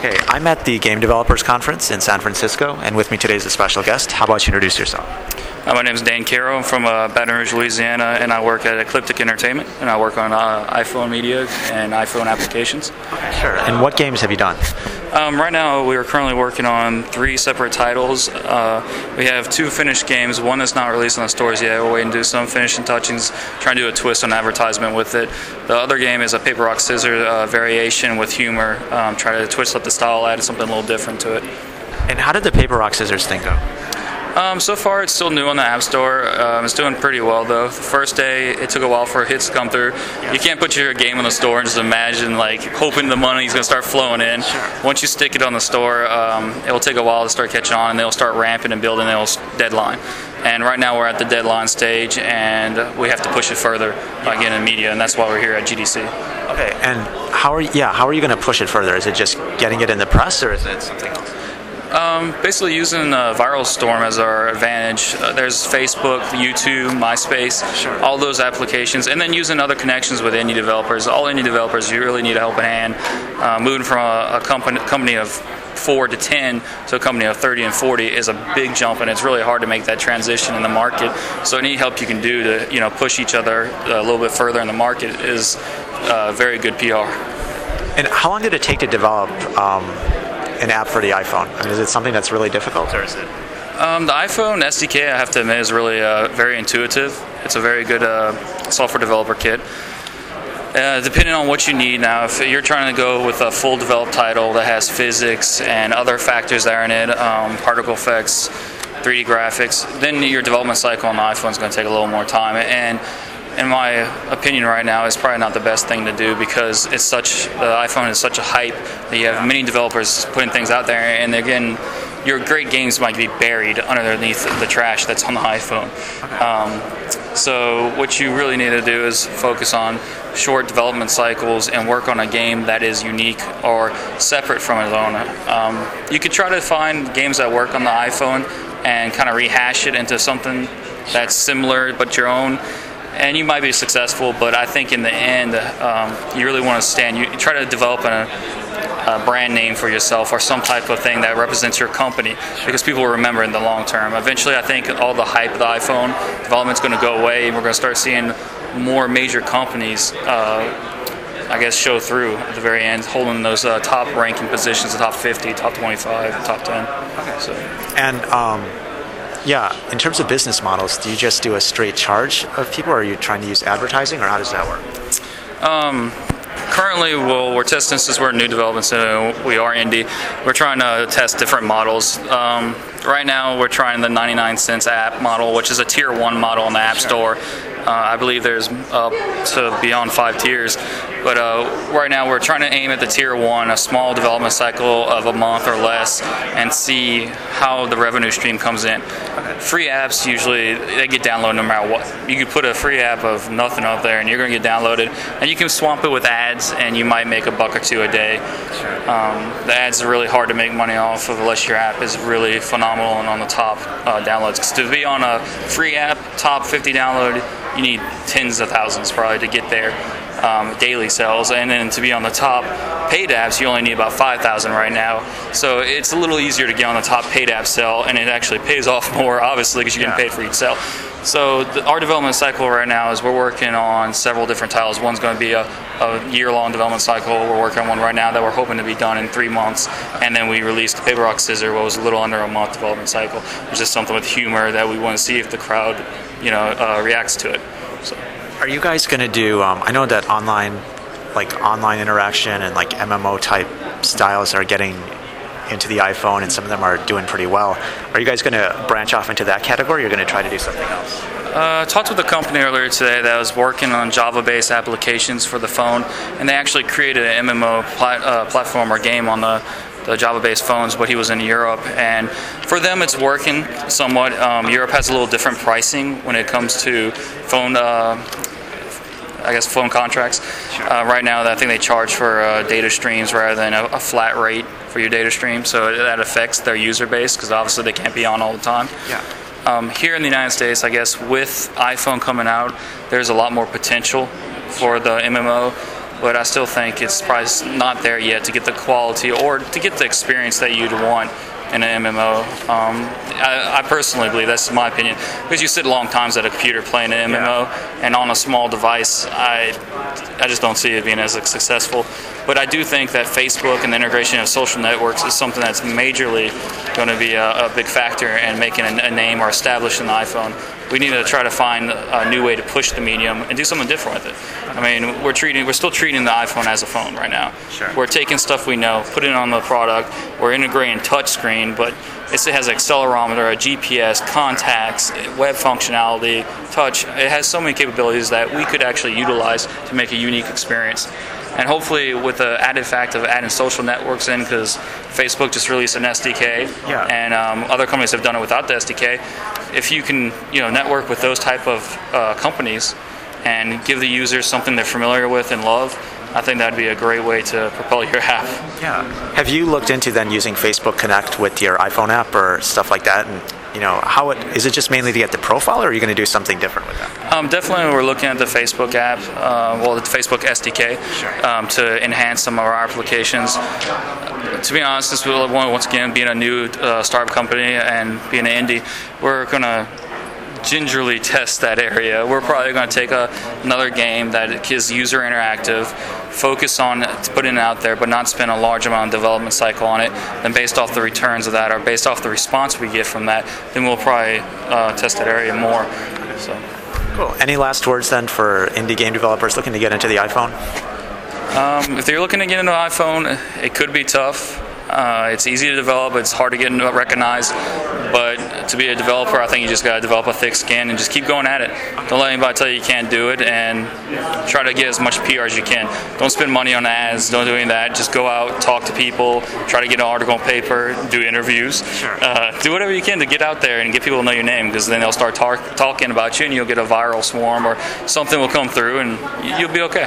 Okay, I'm at the Game Developers Conference in San Francisco, and with me today is a special guest. How about you introduce yourself? Uh, my name is Dan Caro. I'm from uh, Baton Rouge, Louisiana, and I work at Ecliptic Entertainment, and I work on uh, iPhone media and iPhone applications. Sure. And what games have you done? Um, right now, we are currently working on three separate titles. Uh, we have two finished games. One that's not released on the stores yet. We're waiting to do some finishing touchings, trying to do a twist on advertisement with it. The other game is a paper rock scissors uh, variation with humor. Um, try to twist up the style, add something a little different to it. And how did the paper rock scissors thing go? Um, so far, it's still new on the App Store. Um, it's doing pretty well, though. The first day, it took a while for hits to come through. You can't put your game on the store and just imagine, like, hoping the money's going to start flowing in. Once you stick it on the store, um, it will take a while to start catching on, and they'll start ramping and building their deadline. And right now, we're at the deadline stage, and we have to push it further by getting media, and that's why we're here at GDC. Okay, and how are you, yeah, how are you going to push it further? Is it just getting it in the press, or is it something else? Um, basically using uh, Viral Storm as our advantage. Uh, there's Facebook, YouTube, MySpace, Sure. all those applications, and then using other connections with indie developers. All indie developers, you really need a helping hand. Uh, moving from a, a company, company of four to 10 to a company of 30 and 40 is a big jump, and it's really hard to make that transition in the market. So any help you can do to you know push each other a little bit further in the market is uh, very good PR. And how long did it take to develop um, an app for the iPhone? I mean, is it something that's really difficult, or is it? Um, the iPhone SDK, I have to admit, is really uh, very intuitive. It's a very good uh, software developer kit. Uh, depending on what you need now, if you're trying to go with a full developed title that has physics and other factors that are in it, um, particle effects, 3D graphics, then your development cycle on the iPhone is going to take a little more time. And in my opinion, right now, is probably not the best thing to do because it's such the iPhone is such a hype that you have many developers putting things out there, and again, your great games might be buried underneath the trash that's on the iPhone. Um, so what you really need to do is focus on short development cycles and work on a game that is unique or separate from its own. Um, you could try to find games that work on the iPhone and kind of rehash it into something that's similar but your own and you might be successful, but I think in the end, um, you really want to stand. You, try to develop a, a, brand name for yourself or some type of thing that represents your company because people will remember in the long term. Eventually, I think all the hype of the iPhone development is going to go away, and we're going to start seeing more major companies. Uh, I guess show through at the very end, holding those uh, top ranking positions, the top 50, top 25, top 10. Okay. So. And um, yeah, in terms of business models, do you just do a straight charge of people, or are you trying to use advertising, or how does that work? Um, currently, well, we're testing since we're a new development center. We are indie. We're trying to test different models. Um, right now, we're trying the 99 cents app model, which is a tier one model in the App Store. Uh, I believe there's up to beyond five tiers, but uh, right now we're trying to aim at the tier one, a small development cycle of a month or less, and see how the revenue stream comes in. Free apps usually they get downloaded no matter what. You could put a free app of nothing up there, and you're going to get downloaded, and you can swamp it with ads, and you might make a buck or two a day. Um, the ads are really hard to make money off of unless your app is really phenomenal and on the top uh, downloads. Because to be on a free app, top 50 download, you need tens of thousands probably to get there. Um, daily sales, and then to be on the top paid apps, you only need about 5,000 right now. So it's a little easier to get on the top paid app sell, and it actually pays off more, obviously, because you're getting paid for each sell. So the, our development cycle right now is we're working on several different titles. One's going to be a, a year-long development cycle. We're working on one right now that we're hoping to be done in three months, and then we released Paper Rock Scissor, what was a little under a month development cycle. It's just something with humor that we want to see if the crowd, you know, uh, reacts to it. So. Are you guys going to do? Um, I know that online, like online interaction and like MMO type styles are getting into the iPhone, and some of them are doing pretty well. Are you guys going to branch off into that category? Or you're going to try to do something else? Uh, talked with a company earlier today that was working on Java-based applications for the phone, and they actually created an MMO plat- uh, platform or game on the the Java-based phones, but he was in Europe, and for them it's working somewhat. Um, Europe has a little different pricing when it comes to phone. Uh, I guess phone contracts. Uh, right now, I think they charge for uh, data streams rather than a, a, flat rate for your data stream, so that affects their user base because obviously they can't be on all the time. Yeah. Um, here in the United States, I guess with iPhone coming out, there's a lot more potential for the MMO but I still think it's probably not there yet to get the quality or to get the experience that you'd want in an MMO. Um, I, I, personally believe that's my opinion because you sit long times at a computer playing an MMO, yeah. and on a small device, I I just don't see it being as successful. But I do think that Facebook and the integration of social networks is something that's majorly going to be a, a big factor in making a, a name or establishing the iPhone we need to try to find a new way to push the medium and do something different with it. I mean, we're treating, we're still treating the iPhone as a phone right now. Sure. We're taking stuff we know, putting it on the product. We're integrating touchscreen, but it has an accelerometer, a GPS, contacts, web functionality, touch. It has so many capabilities that we could actually utilize to make a unique experience and hopefully with the added fact of adding social networks in because facebook just released an sdk yeah. and um, other companies have done it without the sdk if you can you know network with those type of uh, companies and give the users something they're familiar with and love I think that'd be a great way to propel your app. Yeah. Have you looked into then using Facebook Connect with your iPhone app or stuff like that? And you know, how it is it just mainly to get the profile, or are you going to do something different with that? Um, definitely, we're looking at the Facebook app, uh, well, the Facebook SDK, sure. um, to enhance some of our applications. To be honest, this will once again being a new uh, startup company and being an indie, we're to gingerly test that area. We're probably going to take a, another game that is user interactive, focus on putting it out there, but not spend a large amount of development cycle on it. Then, based off the returns of that, or based off the response we get from that, then we'll probably uh, test that area more. So. Cool. Any last words then for indie game developers looking to get into the iPhone? Um, if you're looking to get into iPhone, it could be tough. Uh, it's easy to develop, it's hard to get recognized. But to be a developer, I think you just got to develop a thick skin and just keep going at it. Don't let anybody tell you you can't do it, and try to get as much PR as you can. Don't spend money on ads. Don't do any of that. Just go out, talk to people, try to get an article in paper, do interviews. Sure. Uh, do whatever you can to get out there and get people to know your name, because then they'll start tar- talking about you, and you'll get a viral swarm, or something will come through, and you'll be okay.